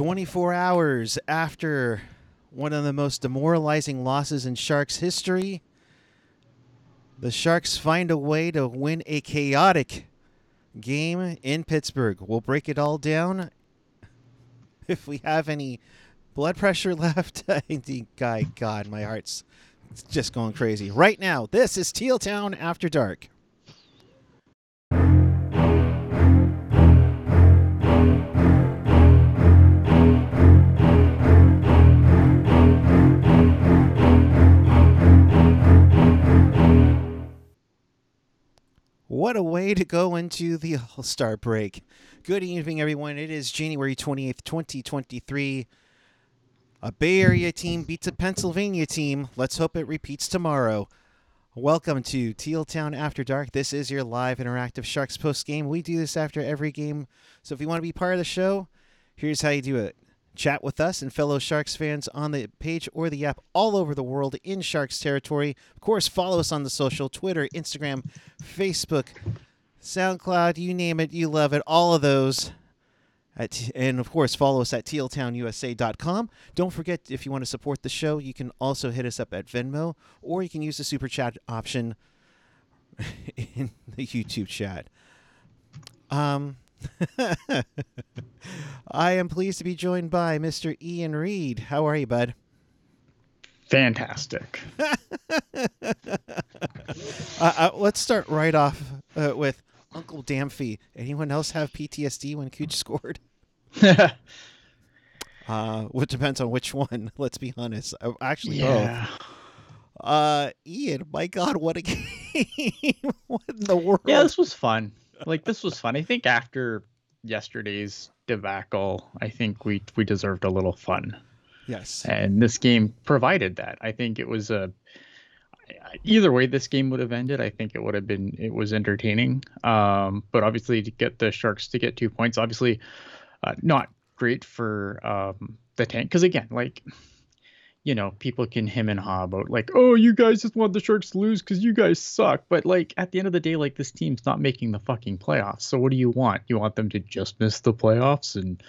24 hours after one of the most demoralizing losses in Sharks history, the Sharks find a way to win a chaotic game in Pittsburgh. We'll break it all down. If we have any blood pressure left, I think, guy, God, my heart's just going crazy. Right now, this is Teal Town After Dark. What a way to go into the All Star break. Good evening, everyone. It is January 28th, 2023. A Bay Area team beats a Pennsylvania team. Let's hope it repeats tomorrow. Welcome to Teal Town After Dark. This is your live interactive Sharks post game. We do this after every game. So if you want to be part of the show, here's how you do it. Chat with us and fellow Sharks fans on the page or the app all over the world in Sharks territory. Of course, follow us on the social Twitter, Instagram, Facebook, SoundCloud, you name it, you love it, all of those. At, and of course, follow us at tealtownusa.com. Don't forget, if you want to support the show, you can also hit us up at Venmo or you can use the super chat option in the YouTube chat. Um, I am pleased to be joined by Mr. Ian Reed. How are you, bud? Fantastic. uh, uh, let's start right off uh, with Uncle Damphy. Anyone else have PTSD when Cooch scored? uh, it depends on which one. Let's be honest. Uh, actually, yeah. both. Uh, Ian, my God, what a game! what in the world? Yeah, this was fun. Like this was fun. I think after yesterday's debacle, I think we we deserved a little fun. Yes. And this game provided that. I think it was a either way this game would have ended. I think it would have been it was entertaining. Um, but obviously to get the Sharks to get two points, obviously uh, not great for um, the tank because again, like you know, people can him and haw about like, oh, you guys just want the Sharks to lose because you guys suck. But like at the end of the day, like this team's not making the fucking playoffs. So what do you want? You want them to just miss the playoffs and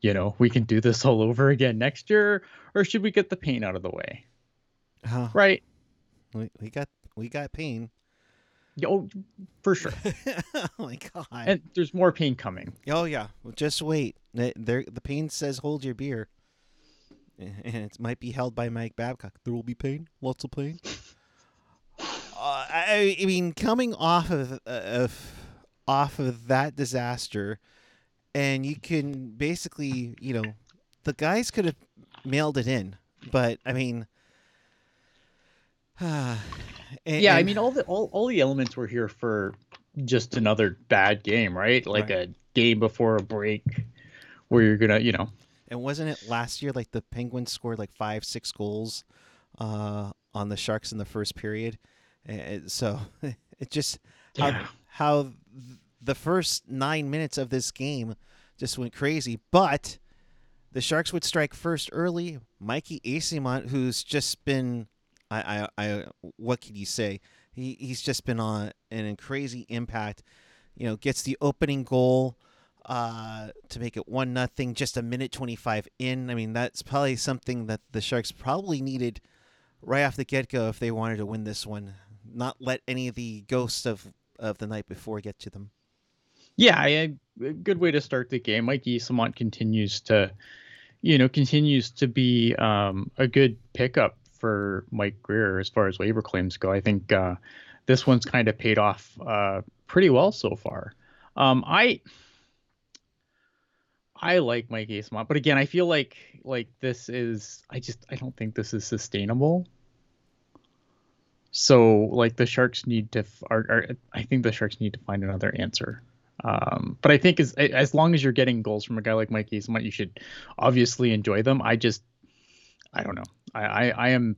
you know we can do this all over again next year, or should we get the pain out of the way? Right. we, we got we got pain. Oh, for sure. oh my God. And there's more pain coming. Oh yeah, well, just wait. The, there, the pain says hold your beer, and it might be held by Mike Babcock. There will be pain, lots of pain. uh, I, I mean, coming off of, uh, of off of that disaster, and you can basically, you know, the guys could have mailed it in, but I mean, and- yeah, I mean all the all, all the elements were here for just another bad game, right? Like Right. a game before a break where you're gonna, you know, And wasn't it last year like the Penguins scored like five, six goals uh, on the Sharks in the first period? And so it just how Yeah. how th- the first nine minutes of this game just went crazy. But the Sharks would strike first early. Mikey Eyssimont, who's just been I, I, I what can you say? He he's just been on an crazy impact. You know, gets the opening goal uh, to make it one nothing. Just a minute twenty five in. I mean, that's probably something that the Sharks probably needed right off the get go if they wanted to win this one. Not let any of the ghosts of of the night before get to them. Yeah, a good way to start the game. Mike Eyssimont continues to, you know, continues to be um, a good pickup for Mike Grier as far as waiver claims go. I think uh, this one's kind of paid off uh, pretty well so far. Um, I I like Mike Eyssimont, but again, I feel like like this is I just I don't think this is sustainable. So like the Sharks need to, are, are, I think the Sharks need to find another answer. Um, but I think as as long as you're getting goals from a guy like Mike Eyssimont, you should obviously enjoy them. I just, I don't know. I I, I am,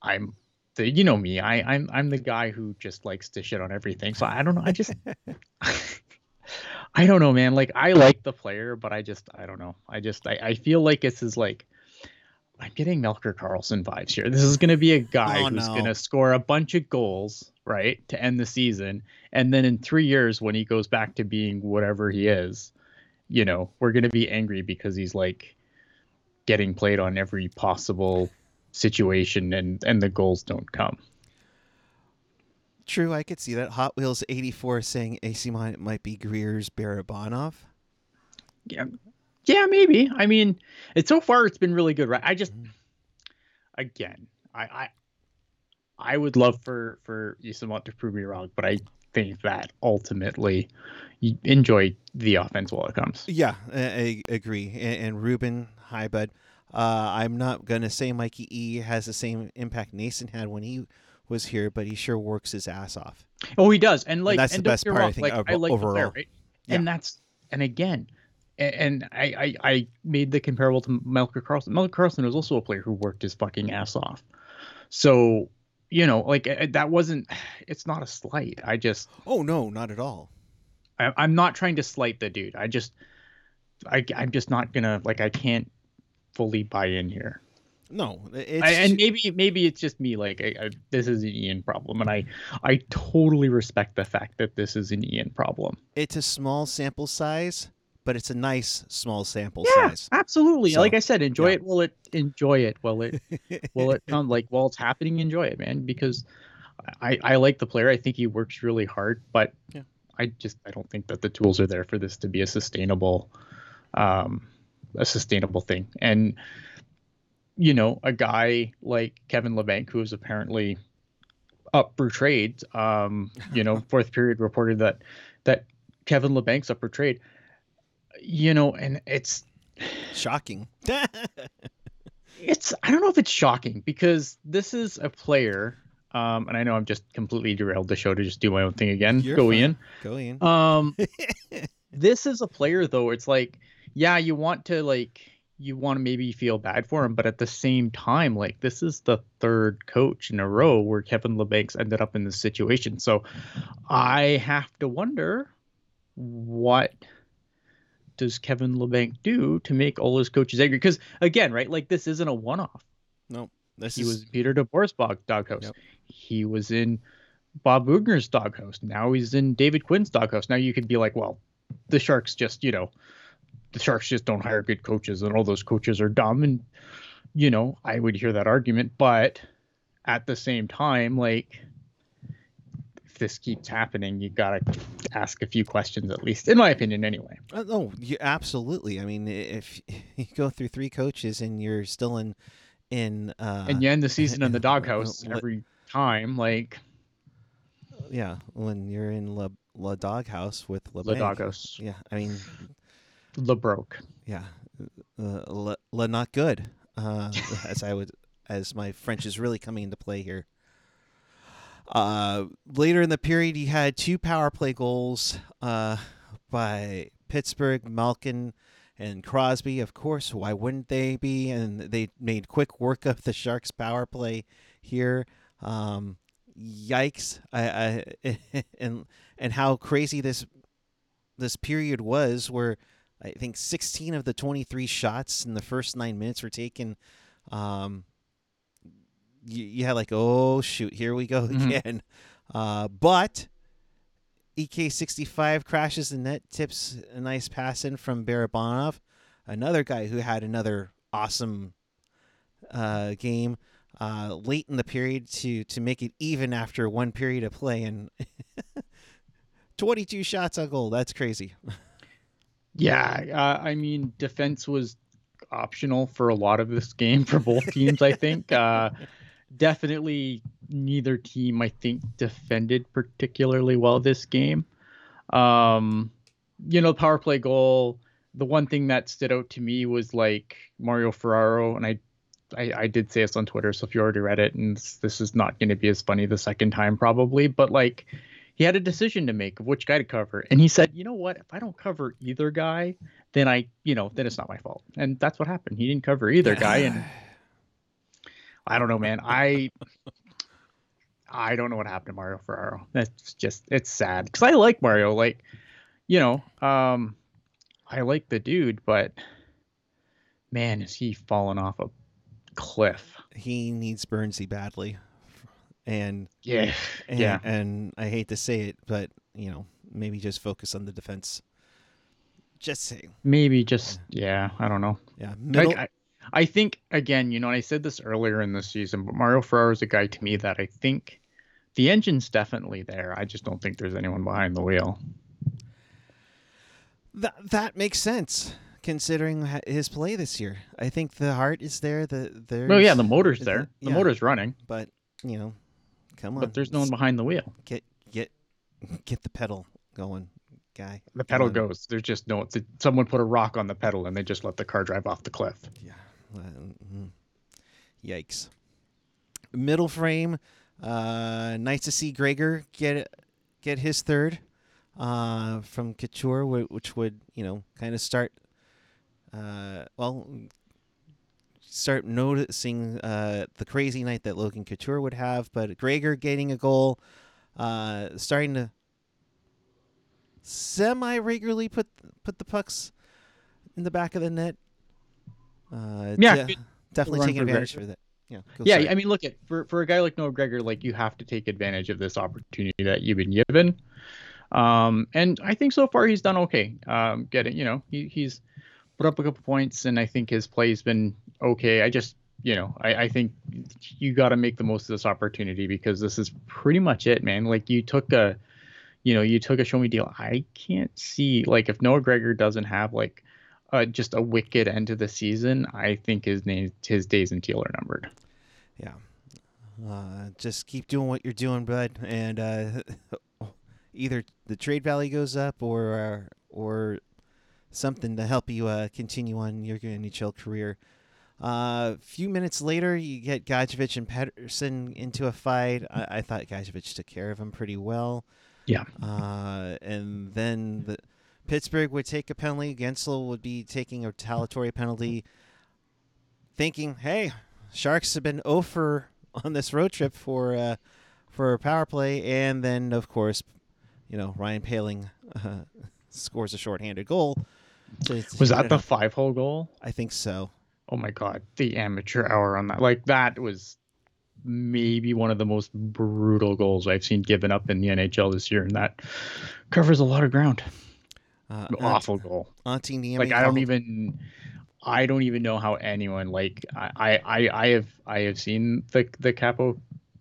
I'm the you know me. I I'm I'm the guy who just likes to shit on everything. So I don't know. I just. I don't know, man. Like I like the player, but I just I don't know. I just I, I feel like this is like I'm getting Melker Karlsson vibes here. This is gonna be a guy Oh, who's no. gonna score a bunch of goals, right, to end the season, and then in three years when he goes back to being whatever he is, you know, we're going to be angry because he's like getting played on every possible situation and and the goals don't come. True, I could see that. Hot Wheels 84 saying AC might, might be Grier's Barabanov. Yeah. Yeah, maybe. I mean, it's so far it's been really good, right? I just again, I I I would love for for Eyssimont to prove me wrong, but I think that ultimately you enjoy the offense while it comes. Yeah, I, I agree. And, and Ruben, hi bud. Uh, I'm not gonna say Mikey E has the same impact Nason had when he was here, but he sure works his ass off. Oh, he does, and like and that's and the best part. Wrong, I think like, I like overall, player, right? Yeah. and that's and again, and, and I, I I made the comparable to Melker Karlsson. Melker Karlsson was also a player who worked his fucking ass off. So you know, like uh, that wasn't. It's not a slight. I just. Oh no, not at all. I, I'm not trying to slight the dude. I just. I I'm just not gonna like. I can't fully buy in here. No, it's I, and maybe maybe it's just me. Like I, I, this is an Ian problem, and I I totally respect the fact that this is an Ian problem. it's a small sample size, but it's a nice small sample Yeah, size. absolutely. So, like I said, enjoy yeah. it while it enjoy it while it while it come like while it's happening. Enjoy it, man. Because I I like the player. I think he works really hard, but Yeah. I just I don't think that the tools are there for this to be a sustainable um a sustainable thing. And you know, a guy like Kevin Labanc, who is apparently up for trade, um, you know, fourth period reported that that Kevin Labanc's up for trade. You know, and it's Shocking. it's I don't know if it's shocking because this is a player, um, and I know I'm just completely derailed the show to just do my own thing again. You're Go fine. Ian. Go in. Um, this is a player though. It's like, yeah, you want to like you want to maybe feel bad for him, but at the same time, like this is the third coach in a row where Kevin Labanc's ended up in this situation. So I have to wonder what does Kevin Labanc do to make all his coaches angry? Because again, right, like this isn't a one-off. No, this is He is was Peter DeBoer's dog doghouse. Yep. He was in Bob Boughner's doghouse. Now he's in David Quinn's doghouse. Now you could be like, well, the Sharks just, you know, the Sharks just don't hire good coaches and all those coaches are dumb. And, you know, I would hear that argument. But at the same time, like, if this keeps happening, you got to ask a few questions at least, in my opinion, anyway. Uh, no, you absolutely. I mean, if you go through three coaches and you're still in in uh and you end the season in the doghouse Let- every time, like, yeah, when you're in La La Doghouse with La the Bank. doghouse, Yeah, I mean, the broke. yeah, uh, La, La not good. Uh, as I would, as my French is really coming into play here. Uh, later in the period, he had two power play goals uh, by Pittsburgh, Malkin, and Crosby. Of course, why wouldn't they be? And they made quick work of the Sharks' power play here. Um, yikes! I, I and and how crazy this this period was, where I think 16 of the 23 shots in the first nine minutes were taken. Um, you, you had like, oh shoot, here we go Mhm. again. Uh, but EK65 crashes the net, tips a nice pass in from Barabanov, another guy who had another awesome uh, game uh, late in the period to to make it even after one period of play and 22 shots on goal. That's crazy. Yeah, uh, I mean, defense was optional for a lot of this game for both teams. I think uh, definitely neither team, I think, defended particularly well this game. Um, you know, power play goal. The one thing that stood out to me was like Mario Ferraro, and I, I, I did say this on Twitter. So if you already read it, and this, this is not going to be as funny the second time probably, but like he had a decision to make of which guy to cover, and he said, you know what, if I don't cover either guy, then I, you know, then it's not my fault, and that's what happened. He didn't cover either guy, and I don't know, man. I I don't know what happened to Mario Ferraro. That's just it's sad because I like Mario. Like, you know, um, I like the dude, but man, is he falling off a cliff? he needs Burnsy badly, and Yeah, and, Yeah. and I hate to say it, but you know maybe just focus on the defense. Just saying. Maybe just yeah, I don't know. Yeah, I, middle. I, I think again, you know, and I said this earlier in the season, but Mario Ferraro is a guy to me that I think the engine's definitely there. I just don't think there's anyone behind the wheel. that that makes sense considering his play this year. I think the heart is there. The there. Well, yeah, the motor's there. The yeah. motor's running, but you know, come on. but there's no one behind the wheel. Get get get the pedal going, guy. The pedal on. goes. There's just no. It's someone put a rock on the pedal and they just let the car drive off the cliff. Yeah. uh, mm. Yikes. Middle frame. Uh, nice to see Gregor get get his third uh, from Couture, which would you know kind of start. Uh, well, start noticing uh, the crazy night that Logan Couture would have, but Gregor getting a goal, uh, starting to semi regularly put put the pucks in the back of the net. Uh, Yeah, de- definitely taking advantage Gregor. for that. Yeah, go, yeah, sorry. I mean, look at for for a guy like Noah Gregor, like you have to take advantage of this opportunity that you've been given. Um, and I think so far he's done okay. Um, getting, you know, he, he's put up a couple points, and I think his play's been okay. I just, you know, I, I think you got to make the most of this opportunity because this is pretty much it, man. Like you took a, you know, you took a show me deal. I can't see like if Noah Gregor doesn't have like. Uh, just a wicked end to the season. I think his name, his days in teal are numbered. Yeah. Uh, just keep doing what you're doing, bud, and uh, either the trade value goes up or or something to help you uh, continue on your NHL career. A uh, few minutes later, you get Gadjovich and Pedersen into a fight. I, I thought Gadjovich took care of him pretty well. Yeah. Uh, and then the Pittsburgh would take a penalty. Guentzel would be taking a retaliatory penalty, thinking, "Hey, Sharks have been over on this road trip for uh, for a power play." And then, of course, you know Ryan Poehling uh, scores a shorthanded goal. to- to Was that the five hole goal? I think so. Oh my god, the amateur hour on that. Like that was maybe one of the most brutal goals I've seen given up in the NHL this year, and that covers a lot of ground. Uh, Awful goal. Antti Niemi Like I don't even I don't even know how anyone like I I I have I have seen the the Kaapo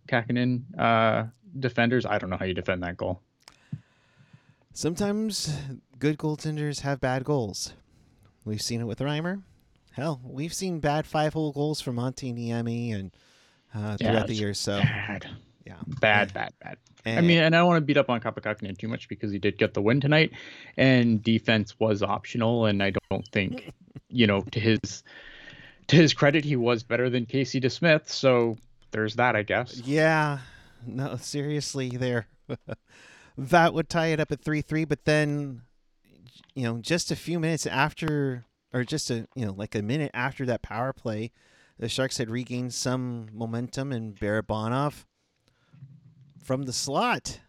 Kähkönen uh defenders. I don't know how you defend that goal. Sometimes good goaltenders have bad goals. We've seen it with Reimer. Hell, we've seen bad five-hole goals from Monty Niemi and uh, Yeah, throughout the year. So Bad. yeah, Bad, bad, bad. I mean, and I don't want to beat up on Kähkönen too much because he did get the win tonight, and defense was optional. And I don't think, you know, to his to his credit, he was better than Casey DeSmith. So there's that, I guess. Yeah, no, seriously, there. that would tie it up at three-three. But then, you know, just a few minutes after, or just a you know, like a minute after that power play, the Sharks had regained some momentum, and Barabanov from the slot,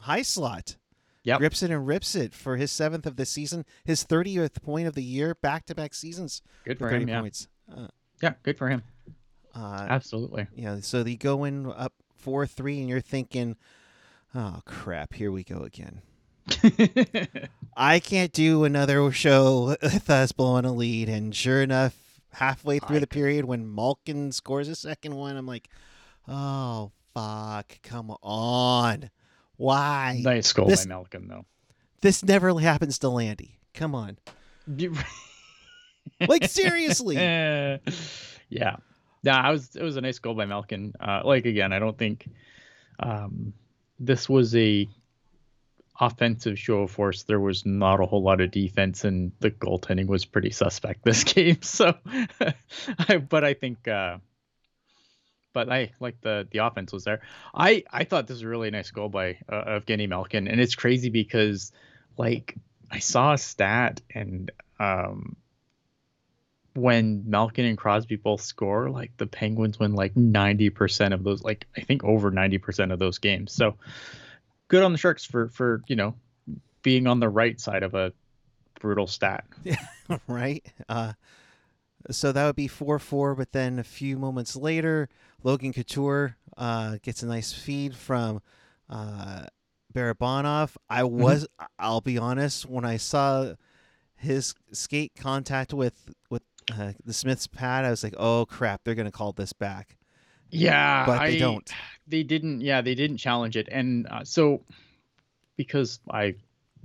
high slot, Yep. grips it and rips it for his seventh of the season, his thirtieth point of the year, back-to-back seasons Good for for him. Yeah. points. Uh, Yeah. Good for him. uh, Absolutely. yeah, so they go in up four three, and you're thinking, "Oh crap, here we go again." I can't do another show with us blowing a lead, and sure enough, halfway through I the period when Malkin scores a second one, I'm like, "Oh fuck, come on, why? nice goal This- by Malkin, though. This never happens to Landy. Come on, like seriously." Yeah. Yeah, I was it was a nice goal by Malkin. Uh, like again, I don't think um, this was a offensive show of force. There was not a whole lot of defense, and the goaltending was pretty suspect this game. So, I, but I think, uh, but I like the the offense was there. I I thought this was a really nice goal by uh, Evgeny Malkin, and it's crazy because like I saw a stat and um when Malkin and Crosby both score, like the Penguins win like 90% of those, like I think over 90% of those games. So good on the Sharks for, for, you know, being on the right side of a brutal stat. right? Uh, so that would be 4 4, but then a few moments later, Logan Couture uh, gets a nice feed from uh, Barabanov. I was, I'll be honest, when I saw his skate contact with with uh, DeSmith's pad, I was like, oh crap, they're gonna call this back. Yeah, but they I- don't. They didn't. Yeah, they didn't challenge it, and uh, so because I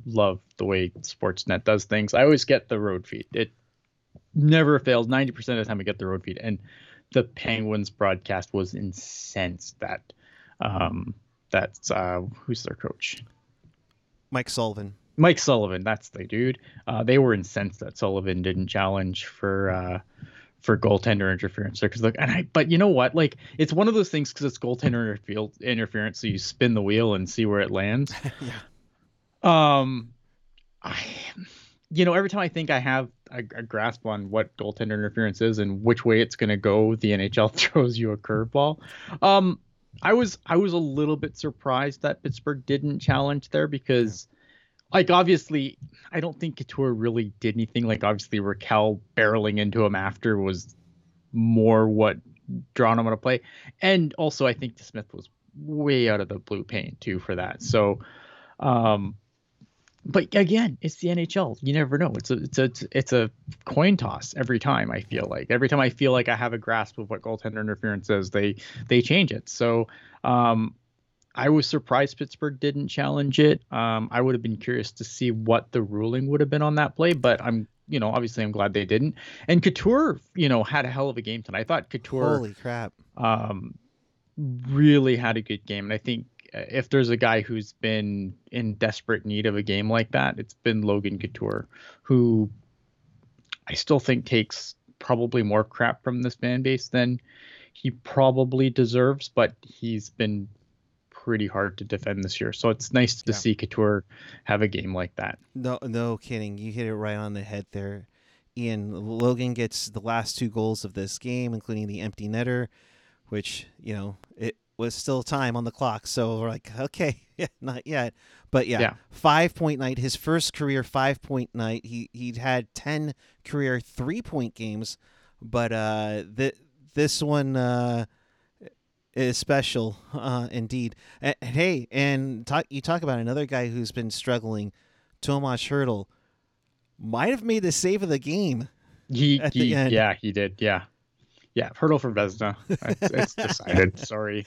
love the way Sportsnet does things, I always get the road feed. It never fails. Ninety percent of the time, I get the road feed, and the Penguins broadcast was incensed that um, that's uh, who's their coach. Mike Sullivan. Mike Sullivan, that's the dude. Uh, they were incensed that Sullivan didn't challenge for uh, for goaltender interference there because look, and I. But you know what? Like it's one of those things because it's goaltender interfe- interference, so you spin the wheel and see where it lands. yeah. Um, I, you know, every time I think I have a, a grasp on what goaltender interference is and which way it's going to go, the NHL throws you a curveball. Um, I was I was a little bit surprised that Pittsburgh didn't challenge there because, like, obviously, I don't think Couture really did anything. Like, obviously, Rakell barreling into him after was more what drawn him on a play, and also I think Smith was way out of the blue paint too for that. So, um, but again, it's the NHL. You never know. It's a it's a it's a coin toss every time. I feel like every time I feel like I have a grasp of what goaltender interference is, they they change it. So um, I was surprised Pittsburgh didn't challenge it. Um, I would have been curious to see what the ruling would have been on that play, but I'm you know obviously I'm glad they didn't. And Couture, you know, had a hell of a game tonight. I thought Couture Holy crap. um, really had a good game. And I think uh, if there's a guy who's been in desperate need of a game like that, it's been Logan Couture, who I still think takes probably more crap from this fan base than he probably deserves, but he's been pretty hard to defend this year. So it's nice to Yeah. see Couture have a game like that. No, no kidding. You hit it right on the head there. Ian Logan gets the last two goals of this game, including the empty netter, which you know it was still time on the clock. So we're like, okay, yeah, not yet, but yeah, Yeah. five point night. His first career five point night. He he'd had ten career three point games, but uh, th- this one uh, is special uh, indeed. And, and hey, and talk you talk about another guy who's been struggling, Tomas Hertl might have made the save of the game. He, At the end. yeah, he did. Yeah. Yeah. Hertl for Vezina. It's, it's decided. Sorry.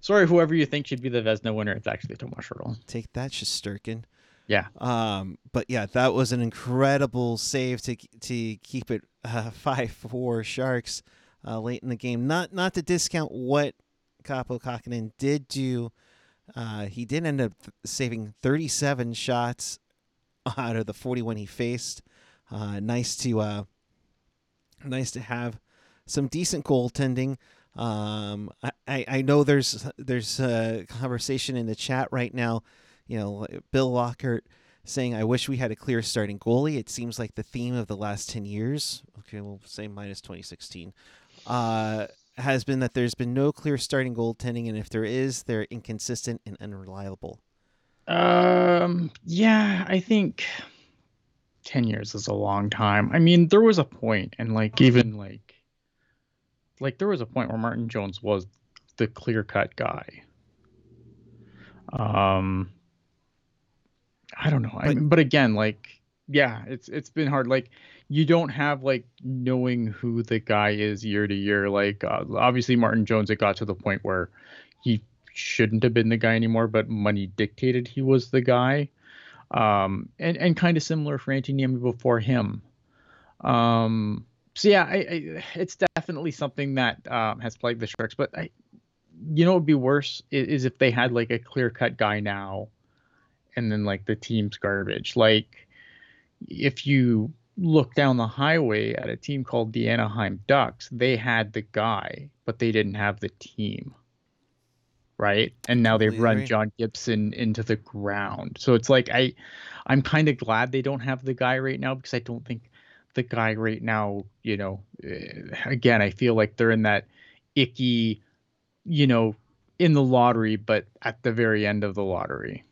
Sorry, whoever you think should be the Vezina winner. It's actually Tomas Hertl. Take that, Shesterkin. Yeah. Um, but yeah, that was an incredible save to to keep it uh, five four Sharks uh, late in the game. Not not to discount what Kaapo Kähkönen did do. Uh, he did end up th- saving 37 shots out of the 41 he faced. Uh, nice to uh, nice to have some decent goaltending. Um, I, I I know there's there's a conversation in the chat right now. You know, Bill Lockhart saying, "I wish we had a clear starting goalie." It seems like the theme of the last ten years. Okay, we'll say minus 2016. Uh, has been that there's been no clear starting goaltending, and if there is, they're inconsistent and unreliable. Um, yeah, I think 10 years is a long time. I mean, there was a point, and like, even like, like, there was a point where Martin Jones was the clear cut guy. Um, I don't know. I mean, but again, like, yeah, it's it's been hard. Like, you don't have like knowing who the guy is year to year. Like, uh, obviously Martin Jones, it got to the point where he shouldn't have been the guy anymore, but money dictated he was the guy. Um, and and kind of similar for Anthony Niemi before him. Um, so yeah, I, I, it's definitely something that um, has plagued the Sharks. But I, you know, what would be worse is, is if they had like a clear cut guy now, and then like the team's garbage. Like if you look down the highway at a team called the Anaheim Ducks, they had the guy, but they didn't have the team. Right. And now they've run agree. John Gibson into the ground. So it's like I I'm kind of glad they don't have the guy right now because I don't think the guy right now, you know, eh, again, I feel like they're in that icky, you know, in the lottery, but at the very end of the lottery.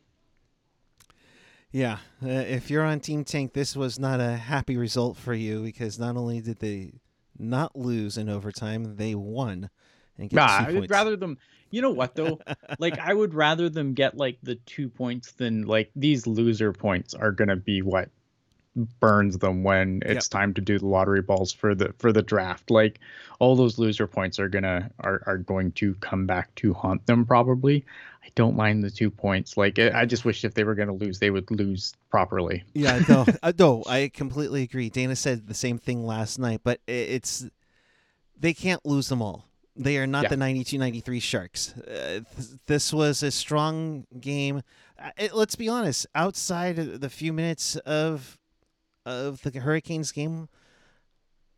Yeah, uh, if you're on Team Tank, this was not a happy result for you because not only did they not lose in overtime, they won and get Nah, two I would points. rather them. You know what though? like I would rather them get like the two points than like these loser points are gonna be what burns them when it's time to do the lottery balls for the for the draft. Like all those loser points are gonna are, are going to come back to haunt them probably. I don't mind the two points. Like I just wish if they were gonna lose, they would lose properly. Yeah, no, no, I completely agree. Dana said the same thing last night, but it's they can't lose them all. They are not yeah. the 92-93 Sharks. Uh, th- this was a strong game. Uh, it, let's be honest. Outside of the few minutes of of the Hurricanes game,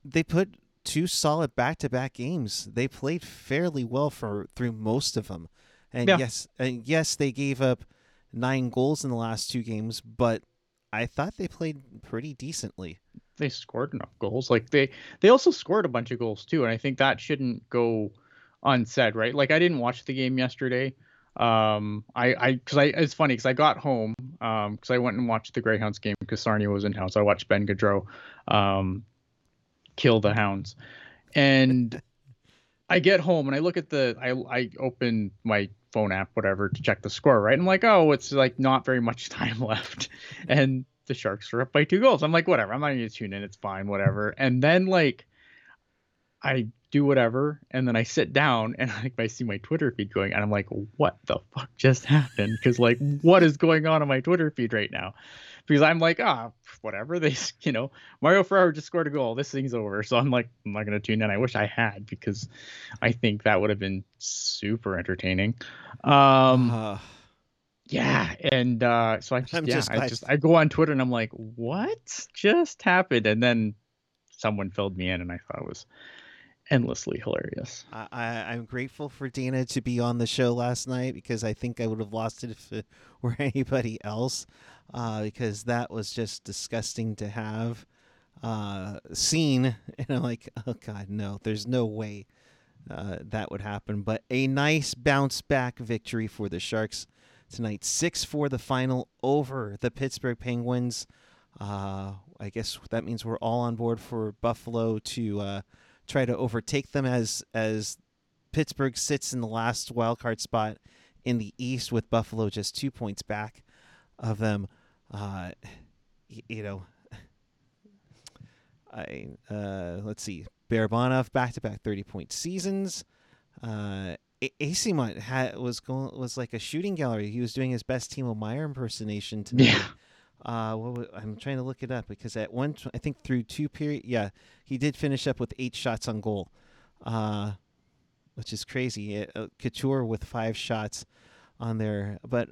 they put two solid back-to-back games. They played fairly well for through most of them. And yeah. yes, and yes, they gave up nine goals in the last two games, but I thought they played pretty decently. They scored enough goals. Like they they also scored a bunch of goals too, and I think that shouldn't go unsaid, right? Like I didn't watch the game yesterday. Um, I I because I it's funny because I got home um because I went and watched the Greyhounds game because Sarnia was in town, so I watched Ben Gaudreau um kill the Hounds, and I get home and I look at the I I open my phone app whatever to check the score right. I'm like oh it's like not very much time left, and the Sharks are up by two goals. I'm like whatever I'm not gonna tune in it's fine whatever. And then like I do whatever and then I sit down and like I see my Twitter feed going and I'm like what the fuck just happened because like what is going on on my Twitter feed right now because I'm like, ah, whatever. They, you know, Mario Ferraro just scored a goal. This thing's over. So I'm like, I'm not gonna tune in. I wish I had because I think that would have been super entertaining. Um, uh, yeah, and uh, so I just, I'm yeah, just I just I go on Twitter and I'm like, what just happened? And then someone filled me in, and I thought it was endlessly hilarious. I, am grateful for Dana to be on the show last night because I think I would have lost it if it were anybody else uh, because that was just disgusting to have uh, seen. And I'm like, oh God, no, there's no way uh, that would happen. But a nice bounce back victory for the Sharks tonight. 6 for the final over the Pittsburgh Penguins. Uh, I guess that means we're all on board for Buffalo to uh, try to overtake them as as Pittsburgh sits in the last wild card spot in the East with Buffalo just two points back of them uh, you know, I uh, let's see, Barabanov back to back thirty point seasons. Uh, Eyssimont had was going was like a shooting gallery. He was doing his best Timo Meier impersonation tonight. Yeah. Uh, was, I'm trying to look it up because at one, I think through two period, yeah, he did finish up with eight shots on goal, uh, which is crazy. Uh, Couture with five shots on there, but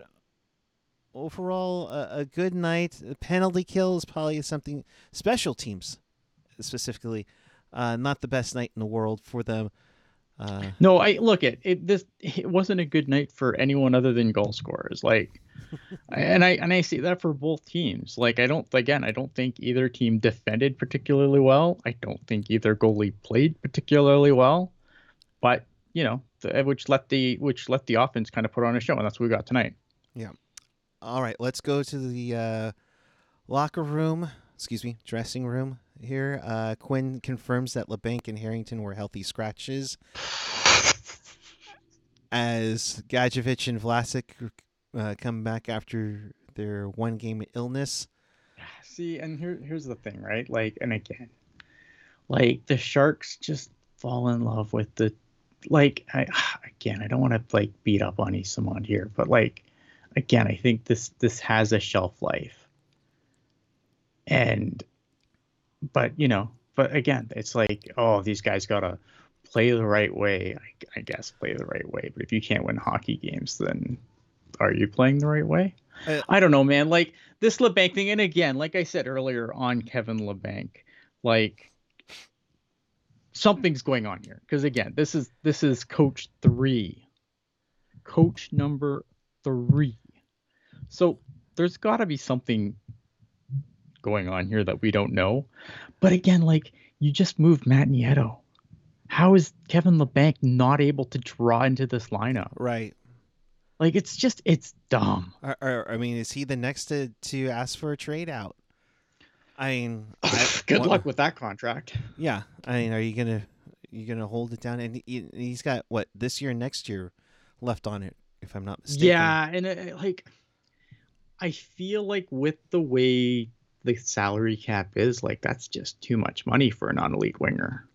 overall a, a good night. A penalty kill is probably something special teams specifically. Uh, not the best night in the world for them. Uh, no, I look at it. This it wasn't a good night for anyone other than goal scorers. Like, and I and I see that for both teams. Like, I don't again, I don't think either team defended particularly well. I don't think either goalie played particularly well. But you know, the, which let the which let the offense kind of put on a show, and that's what we got tonight. Yeah. All right, let's go to the uh, locker room. Excuse me, dressing room here. Uh, Quinn confirms that Labanc and Harrington were healthy scratches. As Gadjovich and Vlasic uh, come back after their one game illness. See, and here here's the thing, right? Like, and again, like the Sharks just fall in love with the, like, I again, I don't want to like beat up on Eyssimont here, but like again, I think this this has a shelf life. And but you know, but again, it's like, oh, these guys gotta play the right way. I, I guess play the right way. But if you can't win hockey games, then are you playing the right way? Uh, I don't know, man. Like this Labanc thing, and again, like I said earlier on Kevin Labanc, like something's going on here. Because again, this is this is coach three, coach number three. So there's got to be something going on here that we don't know. But again, like you just moved Matt Nieto. How is Kevin Labanc not able to draw into this lineup? Right. Like it's just it's dumb. Or, or, I mean, is he the next to to ask for a trade out? I mean, I, good luck with that contract. Yeah, I mean, are you gonna you gonna hold it down? And he, he's got what this year, next year left on it, if I'm not mistaken. Yeah, and it, like I feel like with the way the salary cap is, like that's just too much money for a non-elite winger.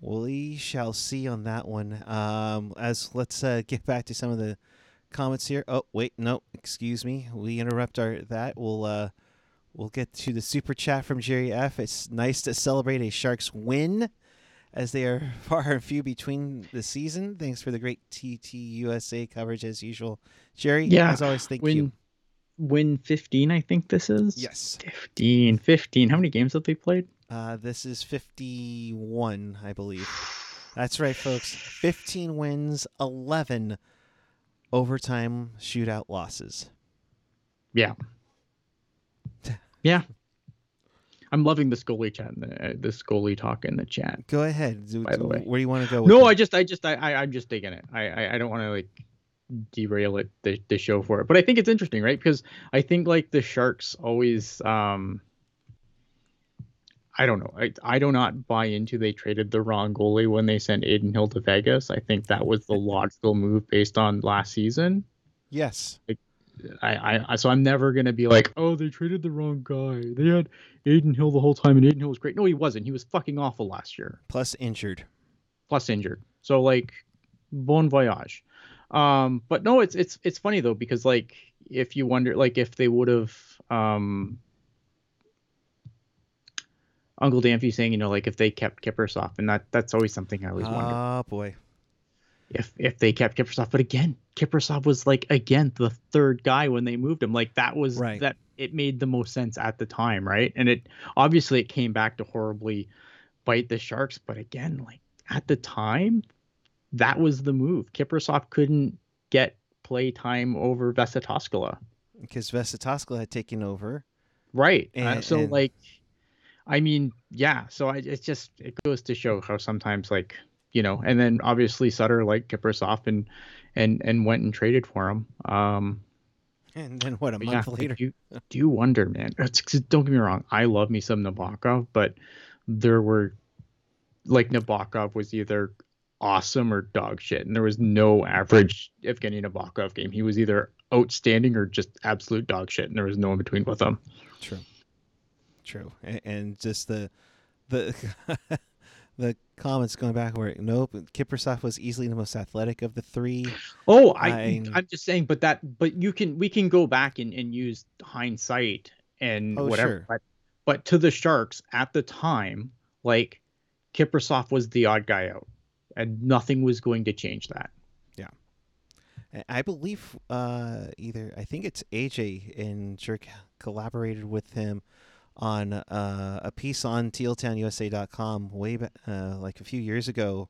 We shall see on that one. Um, as let's uh, get back to some of the comments here. Oh wait, no, excuse me. We interrupt our that. We'll uh, we'll get to the super chat from Jerry F. It's nice to celebrate a Sharks win, as they are far and few between the season. Thanks for the great TT USA coverage as usual, Jerry. Yeah, as always, thank win, you. Win 15, I think this is. Yes, 15, 15. How many games have they played? Uh, this is 51, I believe. That's right, folks. 15 wins, 11 overtime shootout losses. Yeah. Yeah. I'm loving this goalie chat, the, uh, this goalie talk in the chat. Go ahead. Do, By the way. where do you want to go? No, with I just, I just, I, I I'm just digging it. I, I, I don't want to like derail it, the, the show for it, but I think it's interesting, right? Because I think like the Sharks always, um, I don't know. I, I do not buy into they traded the wrong goalie when they sent Adin Hill to Vegas. I think that was the logical move based on last season. Yes. I, I, I so I'm never gonna be like, oh, they traded the wrong guy. They had Adin Hill the whole time, and Adin Hill was great. No, he wasn't. He was fucking awful last year, Plus injured. plus injured. So like, bon voyage. Um, but no, it's it's it's funny though because like if you wonder like if they would have um. Uncle Danfy saying, you know, like if they kept Kiprusoff, and that that's always something I always wonder. Oh, boy. if if they kept Kiprusoff. But again, Kiprusoff was like again the third guy when they moved him. Like that was Right. that it made the most sense at the time, right? And it obviously it came back to horribly bite the Sharks. But again, like at the time, that was the move. Kiprusoff couldn't get play time over Vesa Toskala. Because Vesa Toskala had taken over. Right. Uh, so and- like, I mean, yeah. So I, it's just it goes to show how sometimes like you know, and then obviously Sutter liked Kiprusoff and and and went and traded for him. Um, And then what, a month yeah, later? do you, do wonder, man? It's, don't get me wrong. I love me some Nabokov, but there were like Nabokov was either awesome or dog shit, and there was no average Evgeny Nabokov game. He was either outstanding or just absolute dog shit, and there was no in between with him. True. True. And, and just the the the comments going back where nope, Kiprusoff was easily the most athletic of the three. Oh, I, I- I'm just saying, but that, but you can, we can go back and, and use hindsight and Oh, whatever. sure. But, but to the Sharks at the time, like Kiprusoff was the odd guy out, and nothing was going to change that. Yeah, I believe uh, either I think it's AJ and Jerk collaborated with him on uh, a piece on tealtownusa.com way back, uh, like a few years ago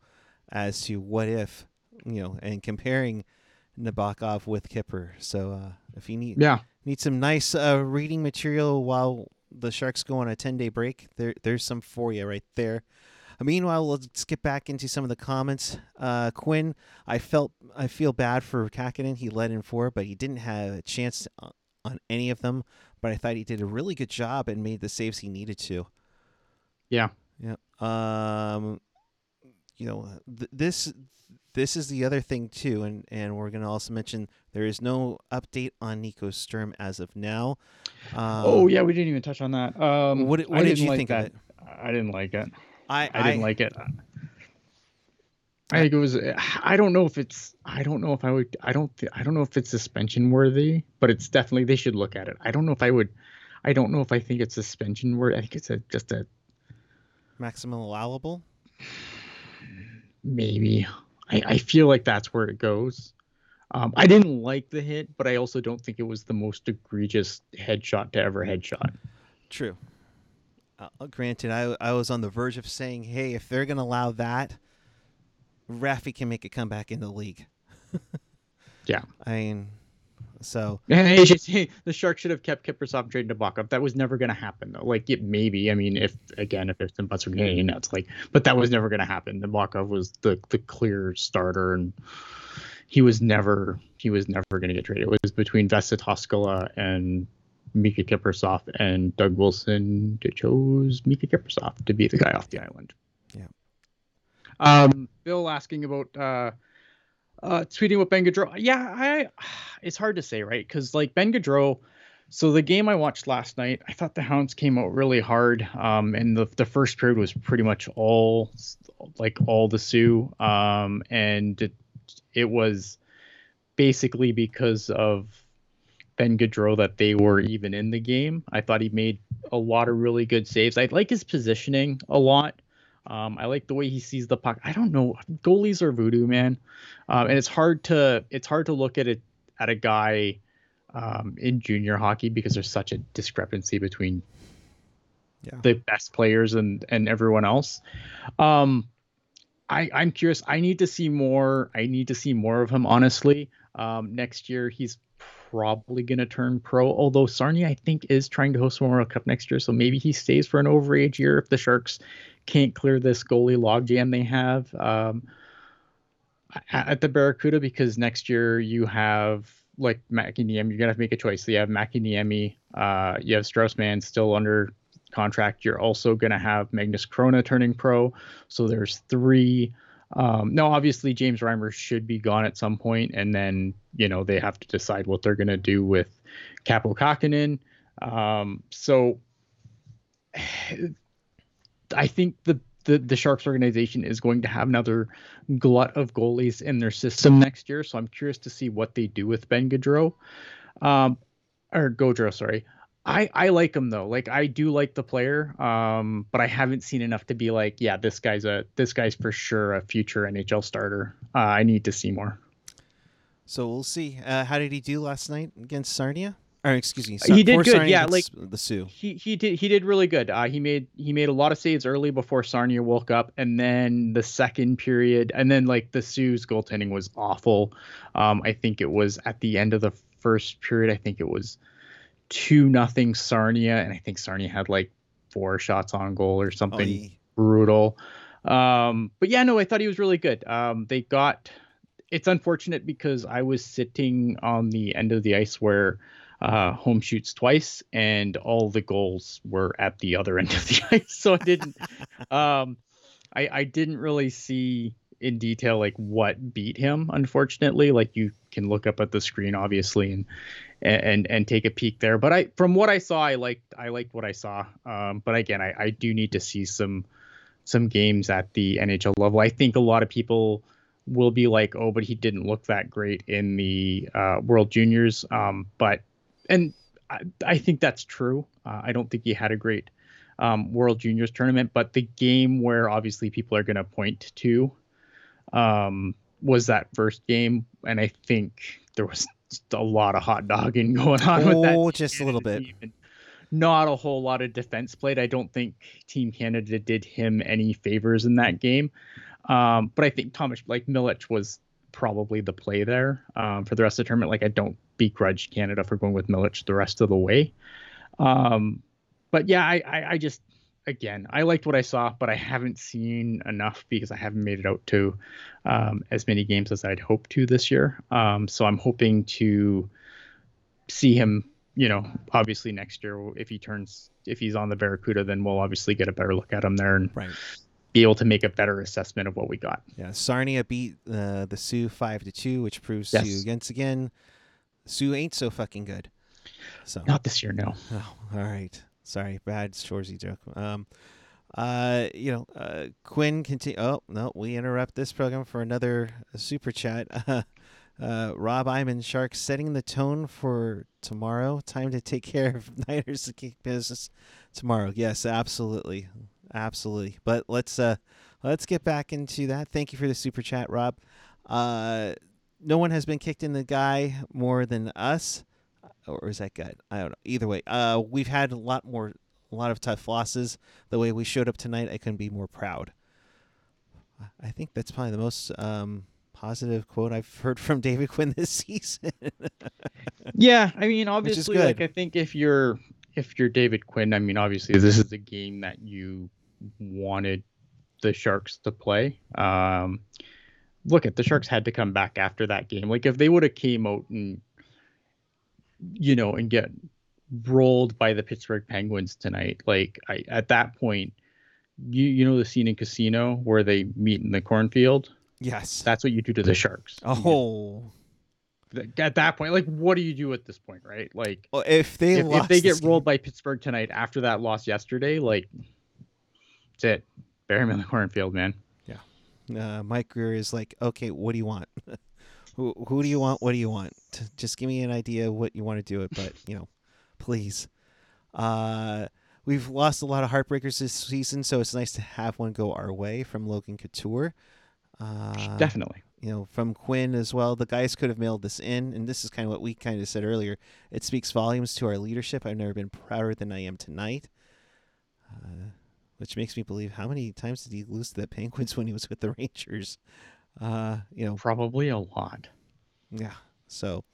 as to what if you know and comparing Nabokov with Kipper. So uh, if you need Yeah. need some nice uh, reading material while the Sharks go on a 10 day break, there there's some for you right there. Meanwhile, let's get back into some of the comments. Uh, Quinn, I felt I feel bad for Kähkönen. He led in four, but he didn't have a chance on- on any of them. But I thought he did a really good job and made the saves he needed to. Yeah. Yeah. Um, you know, th- this this is the other thing too, and and we're gonna also mention there is no update on Nico Sturm as of now. Um, oh yeah, we didn't even touch on that. Um, What, what did you like think that. of it? I didn't like it. I I didn't like it. I think it was. I don't know if it's. I don't know if I would. I don't. thi- I don't know if it's suspension worthy, but it's definitely. They should look at it. I don't know if I would. I don't know if I think it's suspension worthy. I think it's a just a maximum allowable. maybe. I, I feel like that's where it goes. Um, I didn't like the hit, but I also don't think it was the most egregious headshot to ever headshot. True. Uh, granted, I I was on the verge of saying, hey, if they're gonna allow that, Raffi can make a comeback in the league. Yeah. I mean, so the Sharks should have kept Kiprusoff and traded Nabokov. That was never going to happen, though. Like, it maybe. I mean, if again, if ifs and buts are getting nuts, like, but that was never going to happen. Nabokov was the the clear starter, and he was never he was never going to get traded. It was between Vesa Toskala and Miikka Kiprusoff, and Doug Wilson chose Miikka Kiprusoff to be the guy off the island. Yeah. Um, Bill asking about uh, uh, tweeting with Ben Gaudreau. Yeah, I. It's hard to say, right? Because like Ben Gaudreau, So the game I watched last night, I thought the Hounds came out really hard, um, and the the first period was pretty much all like all the Soo, um, and it, it was basically because of Ben Gaudreau that they were even in the game. I thought he made a lot of really good saves. I like his positioning a lot. Um, I like the way he sees the puck. I don't know, goalies are voodoo, man, um, and it's hard to it's hard to look at it at a guy um, in junior hockey because there's such a discrepancy between yeah. the best players and and everyone else. Um, I I'm curious. I need to see more. I need to see more of him. Honestly, um, next year he's probably going to turn pro. Although Sarnia, I think, is trying to host Memorial Cup next year, so maybe he stays for an overage year if the Sharks can't clear this goalie logjam they have um, at the Barracuda. Because next year you have like Makiniemi, you're gonna have to make a choice. So you have Makiniemi, uh, you have Strauss Mann still under contract. You're also gonna have Magnus Chrona turning pro. So there's three. Um, no, obviously James Reimer should be gone at some point, and then you know they have to decide what they're gonna do with Kaapo Kähkönen. Um, so I think the the, the Sharks organization is going to have another glut of goalies in their system next year. So I'm curious to see what they do with Ben Gaudreau. Um, or Gaudreau, sorry. I, I like him though. Like I do like the player, um, but I haven't seen enough to be like, yeah, this guy's a this guy's for sure a future NHL starter. Uh, I need to see more. So we'll see. Uh, how did he do last night against Sarnia? Or excuse me, he did good. Yeah, like the Soo. He he did he did really good. Uh, he made he made a lot of saves early before Sarnia woke up, and then the second period, and then like the Soo's goaltending was awful. Um, I think it was at the end of the first period. I think it was two nothing Sarnia, and I think Sarnia had like four shots on goal or something oh, brutal. Um, but yeah, no, I thought he was really good. Um, they got. It's unfortunate because I was sitting on the end of the ice where uh, home shoots twice, and all the goals were at the other end of the ice. So I didn't, um, I, I didn't really see in detail like what beat him. Unfortunately, like you can look up at the screen, obviously, and and and take a peek there. But I, from what I saw, I liked I liked what I saw. Um, but again, I, I do need to see some some games at the NHL level. I think a lot of people will be like, oh, but he didn't look that great in the uh, World Juniors. Um, but and I, I think that's true. Uh, I don't think he had a great um, World Juniors tournament, but the game where obviously people are going to point to um, was that first game, and I think there was a lot of hot dogging going on oh, with that. Oh, just a little bit. Not a whole lot of defense played. I don't think Team Canada did him any favors in that game. Um, but I think Thomas, like Milic, was probably the play there um, for the rest of the tournament. Like I don't begrudge Canada for going with Milic the rest of the way. Um, but yeah, I, I, I, just again I liked what I saw, but I haven't seen enough because I haven't made it out to um, as many games as I'd hoped to this year. Um, so I'm hoping to see him. You know, obviously next year if he turns if he's on the Barracuda, then we'll obviously get a better look at him there and right be able to make a better assessment of what we got. Yeah, Sarnia beat uh, the Soo five to two, which proves yes. to once again, Soo ain't so fucking good. So not this year, no. Oh, all right. Sorry, bad Shoresy joke. Um, uh, you know, uh, Quinn continue. Oh no, we interrupt this program for another super chat. Uh, Rob Iman Shark setting the tone for tomorrow. Time to take care of Niners business tomorrow. Yes, absolutely absolutely. But let's uh let's get back into that. Thank you for the super chat, Rob. Uh, no one has been kicked in the guy more than us, or is that good? I don't know. Either way, uh, we've had a lot more, a lot of tough losses. The way we showed up tonight, I couldn't be more proud. I think that's probably the most um, positive quote I've heard from David Quinn this season. yeah, I mean, obviously, like I think if you're if you're David Quinn, I mean, obviously, this is a game that you wanted the Sharks to play. Um, look at the Sharks had to come back after that game. Like if they would have came out and you know and get rolled by the Pittsburgh Penguins tonight, like I at that point, you you know the scene in Casino where they meet in the cornfield. Yes, that's what you do to the Sharks. Oh, at that point, like, what do you do at this point, right? Like, well, if they if, if they get rolled game, by Pittsburgh tonight after that loss yesterday, like, that's it. Bury him in the cornfield, man. uh, Mike Grier is like, okay, what do you want? who, who do you want? What do you want? T- Just give me an idea what you want to do it, but you know, please. Uh, we've lost a lot of heartbreakers this season, so it's nice to have one go our way from Logan Couture. Uh, Definitely. you know, from Quinn as well. The guys could have mailed this in, and this is kind of what we kind of said earlier. It speaks volumes to our leadership. I've never been prouder than I am tonight. Uh, which makes me believe how many times did he lose to the Penguins when he was with the Rangers? Uh, you know, Probably a lot. yeah. So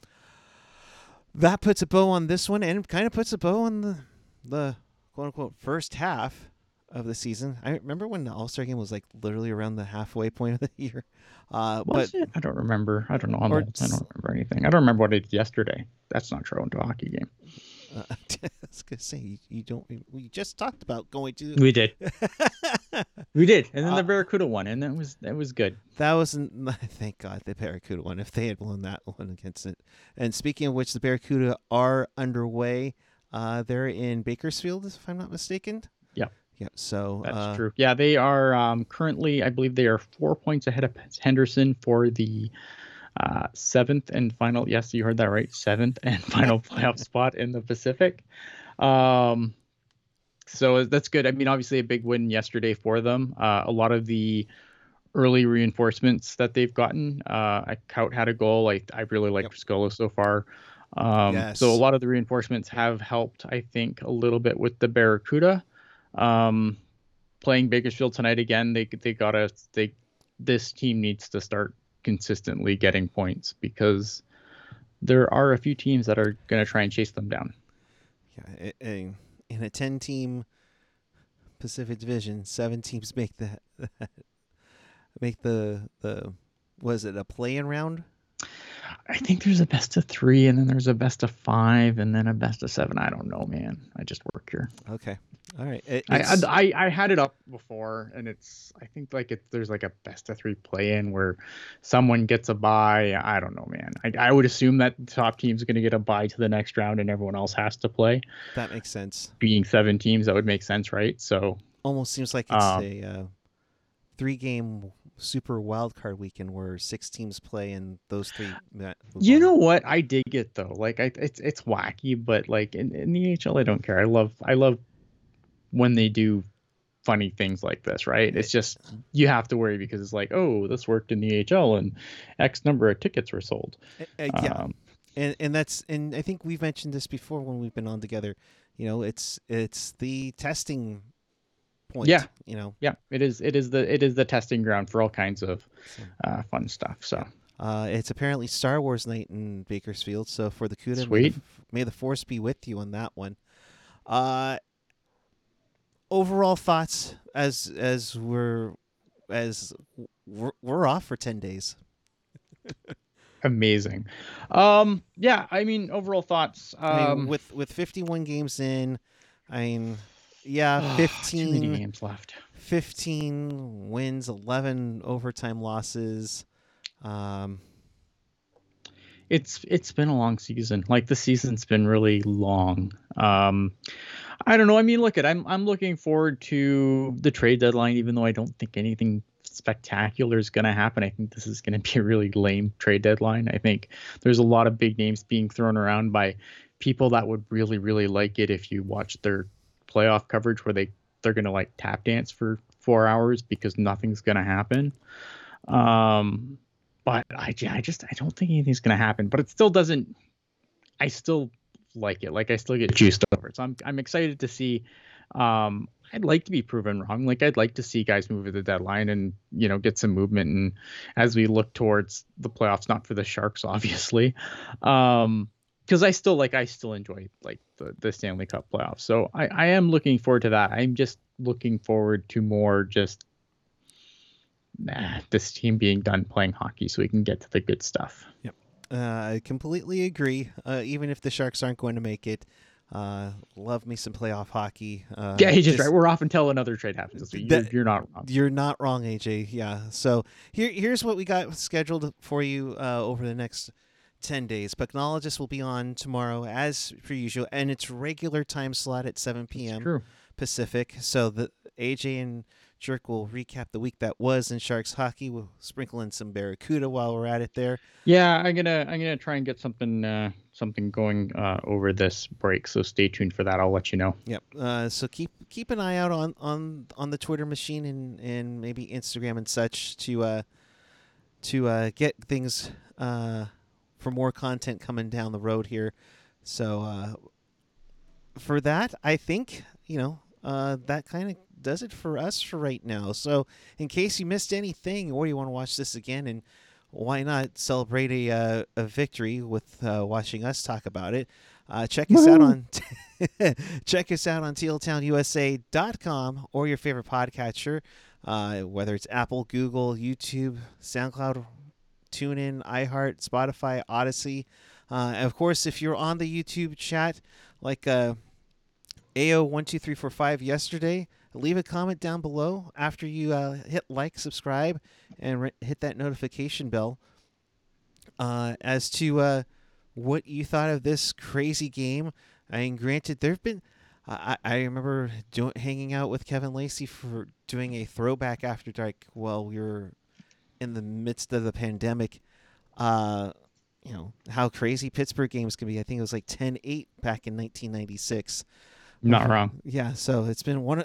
that puts a bow on this one, and kind of puts a bow on the the quote unquote first half of the season. I remember when the All Star game was like literally around the halfway point of the year. Uh, Was but it? I don't remember. I don't know. I'm Or old. I don't remember anything. I don't remember what I did yesterday. That's not true into a hockey game. Uh, I was gonna say you, you don't. We just talked about going to. We did. We did. And then Uh, the Barracuda won, and that was that was good. That wasn't. Thank God the Barracuda won. If they had blown that one against it. And speaking of which, the Barracuda are underway. Uh, they're in Bakersfield, if I'm not mistaken. Yeah. Yeah. So That's uh, true. Yeah, they are um, currently, I believe, they are four points ahead of Henderson for the uh, seventh and final. Yes, you heard that right. Seventh and final playoff spot in the Pacific. Um, so that's good. I mean, obviously, a big win yesterday for them. Uh, a lot of the early reinforcements that they've gotten. Uh, Kaut had a goal. I I really like Yep. Criscuolo so far. Um, Yes. So a lot of the reinforcements have helped, I think, a little bit with the Barracuda. Um, playing Bakersfield tonight again, they they gotta they this team needs to start consistently getting points because there are a few teams that are going to try and chase them down. yeah, in a 10 team Pacific Division, seven teams make the make the the was it a play-in round? I think there's a best of three, and then there's a best of five, and then a best of seven. I don't know, man. I just work here. Okay. All right. It, I, I I had it up before, and it's I think like it there's like a best of three play in where someone gets a buy. I don't know, man. I, I would assume that the top team's going to get a buy to the next round, and everyone else has to play. that makes sense. Being seven teams, that would make sense, right? So almost seems like it's Um, a uh, three game super wild card weekend where six teams play and those three You know what? I dig it though. Like I, it's it's wacky, but like in, in the HL, I don't care. I love I love when they do funny things like this, right? It's just you have to worry because it's like, oh, this worked in the HL and X number of tickets were sold. Uh, yeah Um, and and that's and i think we've mentioned this before when we've been on together you know it's it's the testing point Yeah. you know yeah, it is. It is the it is the testing ground for all kinds of uh, fun stuff. So uh it's apparently star wars night in bakersfield so for the cuda may the, Sweet. may the force be with you on that one uh overall thoughts as as we're as we're, we're off for 10 days amazing. Um, yeah, I mean, overall thoughts. Um, I mean, with with 51 games in, I mean, yeah, too many 15, games left. 15 wins, 11 overtime losses. Um, it's it's been a long season. Like the season's been really long. Um I don't know. I mean, look at I'm I'm looking forward to the trade deadline even though I don't think anything spectacular is going to happen. I think this is going to be a really lame trade deadline. I think there's a lot of big names being thrown around by people that would really really like it if you watch their playoff coverage where they they're going to like tap dance for 4 hours because nothing's going to happen. Um but I, I just I don't think anything's gonna happen. But it still doesn't. I still like it. Like I still get juiced over it. So I'm I'm excited to see. Um, I'd like to be proven wrong. Like I'd like to see guys move at the deadline and you know get some movement. And as we look towards the playoffs, not for the Sharks, obviously, um, because I still like I still enjoy like the the Stanley Cup playoffs. So I I am looking forward to that. I'm just looking forward to more just nah, this team being done playing hockey so we can get to the good stuff. uh, I completely agree. Uh, even if the Sharks aren't going to make it, uh, love me some playoff hockey. Uh, yeah, he's just right. We're off until another trade happens. So you're, That- you're not wrong. You're not wrong, AJ. Yeah. So here, here's what we got scheduled for you uh, over the next 10 days. Pucknologist will be on tomorrow as per usual, and it's regular time slot at 7 p.m. Pacific. So the AJ and Jerk will recap the week that was in Sharks hockey. We'll sprinkle in some Barracuda while we're at it there. Yeah, I'm gonna I'm gonna try and get something uh, something going uh, over this break. So stay tuned for that. I'll let you know. Yep. Uh, so keep keep an eye out on on on the Twitter machine and and maybe Instagram and such to uh to uh get things uh for more content coming down the road here. So uh for that, I think you know uh that kind of does it for us for right now. So in case you missed anything or you want to watch this again and why not celebrate a uh, a victory with uh, watching us talk about it? Uh, check us out on check us out on tealtownusa.com or your favorite podcatcher, uh, whether it's Apple, Google, YouTube, SoundCloud, TuneIn, iHeart, Spotify, Odysee. Uh, of course, if you're on the YouTube chat, like uh, AO12345 yesterday, leave a comment down below after you uh, hit like, subscribe, and re- hit that notification bell uh, as to uh, what you thought of this crazy game. I mean, granted, there have been. I, I remember do- hanging out with Kevin Lacey for doing a throwback after dark while we were in the midst of the pandemic. Uh, you know, how crazy Pittsburgh games can be. I think it was like 10 8 back in 1996. Not wrong. Yeah, so it's been one.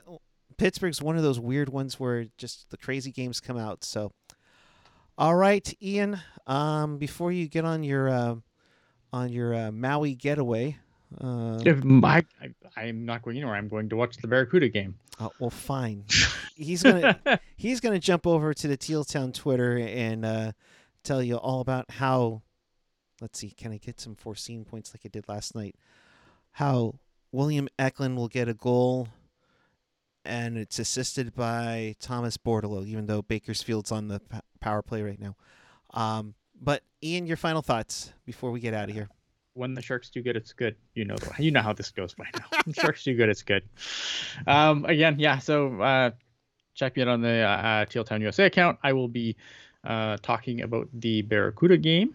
Pittsburgh's one of those weird ones where just the crazy games come out. So, all right, Ian. Um, before you get on your uh, on your uh, Maui getaway, uh, If I, I I'm not going anywhere. I'm going to watch the Barracuda game. oh, well, fine. He's gonna he's gonna jump over to the Teal Town Twitter and uh, tell you all about how. Let's see, can I get some foreseen points like I did last night? How William Eklund will get a goal, and it's assisted by Thomas Bordeleau, even though Bakersfield's on the p- power play right now. Um, but Ian, your final thoughts before we get out of here. when the sharks do good, it's good. You know, you know how this goes by now. When the sharks do good, it's good. Um, again, yeah. So uh, check me out on the uh, Teal Town USA account. I will be uh, talking about the Barracuda game,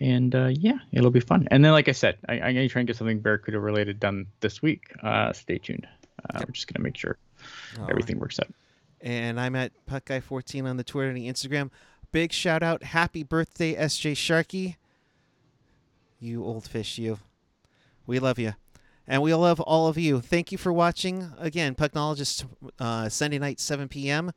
and uh, yeah, it'll be fun. And then, like I said, I, I'm gonna try and get something Barracuda related done this week. Uh, stay tuned. Uh, We're just gonna make sure All everything works out. and I'm at Puck PuckGuy14 on the Twitter and the Instagram. Big shout out, happy birthday, SJ Sharkey. You old fish, you. We love you. And we love all of you. Thank you for watching. Again, Pucknologist, uh, Sunday night, 7 p.m.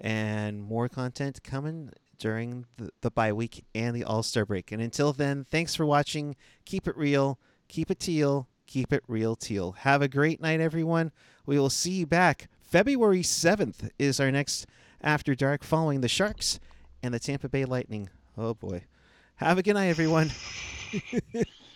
And more content coming during the, the bye week and the All Star break. And until then, thanks for watching. Keep it real. Keep it teal. Keep it real teal. Have a great night, everyone. We will see you back. February 7th is our next After Dark following the Sharks and the Tampa Bay Lightning. Oh boy. Have a good night, everyone.